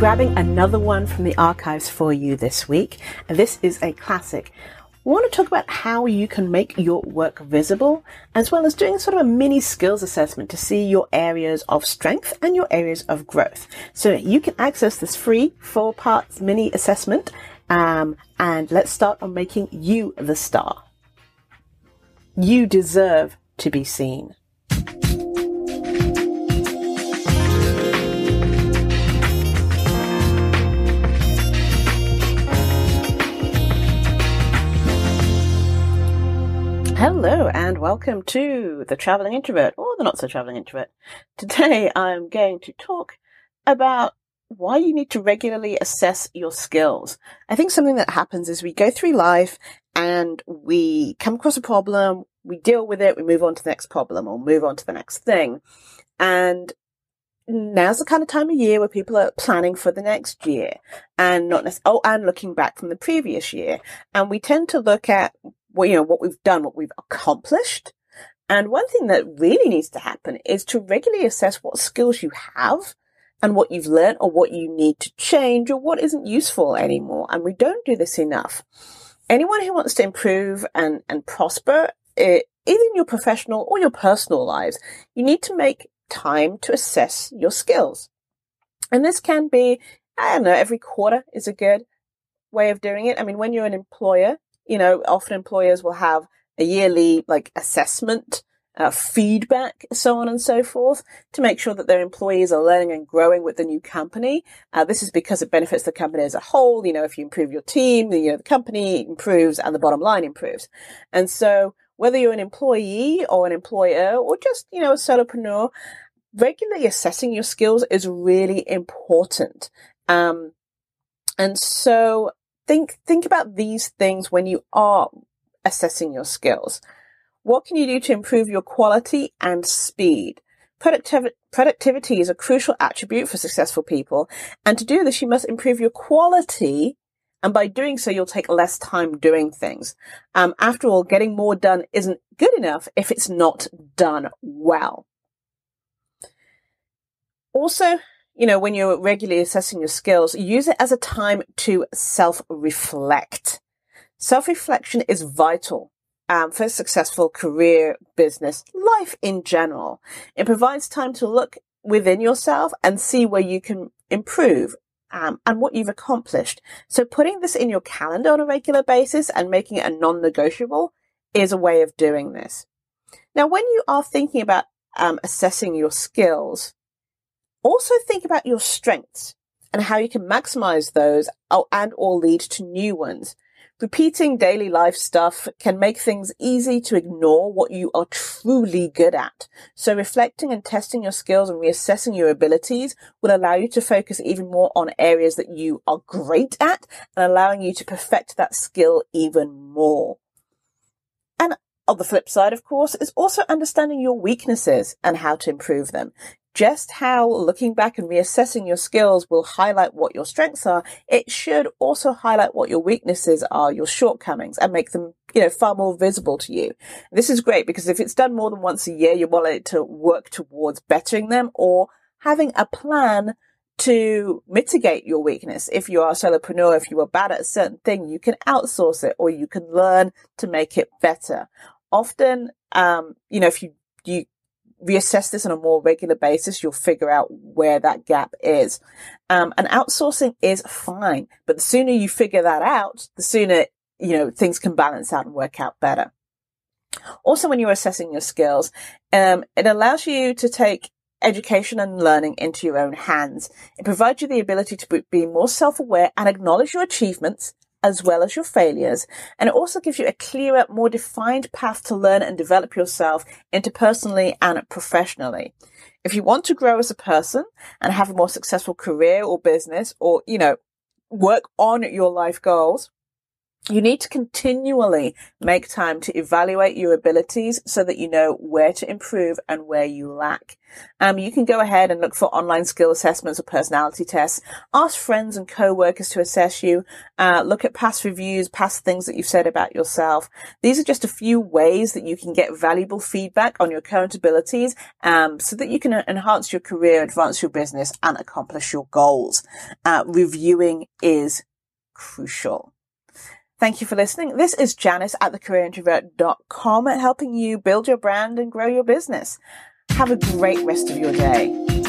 grabbing another one from the archives for you this week. This is a classic. We want to talk about how you can make your work visible, as well as doing sort of a mini skills assessment to see your areas of strength and your areas of growth. So you can access this free four parts mini assessment. Um, and let's start on making you the star. You deserve to be seen. Welcome to the Traveling Introvert or the Not So Traveling Introvert. Today I'm going to talk about why you need to regularly assess your skills. I think something that happens is we go through life and we come across a problem, we deal with it, we move on to the next problem or move on to the next thing. And now's the kind of time of year where people are planning for the next year and not necessarily, oh, and looking back from the previous year. And we tend to look at well, you know, what we've done, what we've accomplished. And one thing that really needs to happen is to regularly assess what skills you have and what you've learned or what you need to change or what isn't useful anymore. And we don't do this enough. Anyone who wants to improve and, and prosper, eh, it, either in your professional or your personal lives, you need to make time to assess your skills. And this can be, I don't know, every quarter is a good way of doing it. I mean, when you're an employer, you know, often employers will have a yearly like assessment, uh, feedback, so on and so forth, to make sure that their employees are learning and growing with the new company. Uh, this is because it benefits the company as a whole. You know, if you improve your team, you know, the company improves and the bottom line improves. And so whether you're an employee or an employer or just, you know, a solopreneur, regularly assessing your skills is really important. Um, and so think think about these things when you are assessing your skills. What can you do to improve your quality and speed? Productiv- productivity is a crucial attribute for successful people. And to do this, you must improve your quality. And by doing so, you'll take less time doing things. Um, after all, getting more done isn't good enough if it's not done well. Also, you know, when you're regularly assessing your skills, use it as a time to self reflect. Self reflection is vital um, for a successful career, business, life in general. It provides time to look within yourself and see where you can improve um, and what you've accomplished. So putting this in your calendar on a regular basis and making it a non-negotiable is a way of doing this. Now, when you are thinking about um, assessing your skills, also think about your strengths and how you can maximize those and or lead to new ones. Repeating daily life stuff can make things easy to ignore what you are truly good at. So reflecting and testing your skills and reassessing your abilities will allow you to focus even more on areas that you are great at and allowing you to perfect that skill even more. And on the flip side, of course, is also understanding your weaknesses and how to improve them just how looking back and reassessing your skills will highlight what your strengths are, it should also highlight what your weaknesses are, your shortcomings, and make them, you know, far more visible to you. This is great because if it's done more than once a year, you're more likely to work towards bettering them or having a plan to mitigate your weakness. If you are a solopreneur, if you are bad at a certain thing, you can outsource it or you can learn to make it better. Often, um, you know, if you, you reassess this on a more regular basis, you'll figure out where that gap is. Um, and outsourcing is fine, but the sooner you figure that out, the sooner, you know, things can balance out and work out better. Also, when you're assessing your skills, um, it allows you to take education and learning into your own hands. It provides you the ability to be more self-aware and acknowledge your achievements as well as your failures. And it also gives you a clearer, more defined path to learn and develop yourself interpersonally and professionally. If you want to grow as a person and have a more successful career or business or, you know, work on your life goals, You need to continually make time to evaluate your abilities so that you know where to improve and where you lack. Um, you can go ahead and look for online skill assessments or personality tests. Ask friends and co-workers to assess you. Uh, look at past reviews, past things that you've said about yourself. These are just a few ways that you can get valuable feedback on your current abilities, um, so that you can enhance your career, advance your business, and accomplish your goals. Uh, reviewing is crucial. Thank you for listening. This is Janice at thecareerintrovert.com helping you build your brand and grow your business. Have a great rest of your day.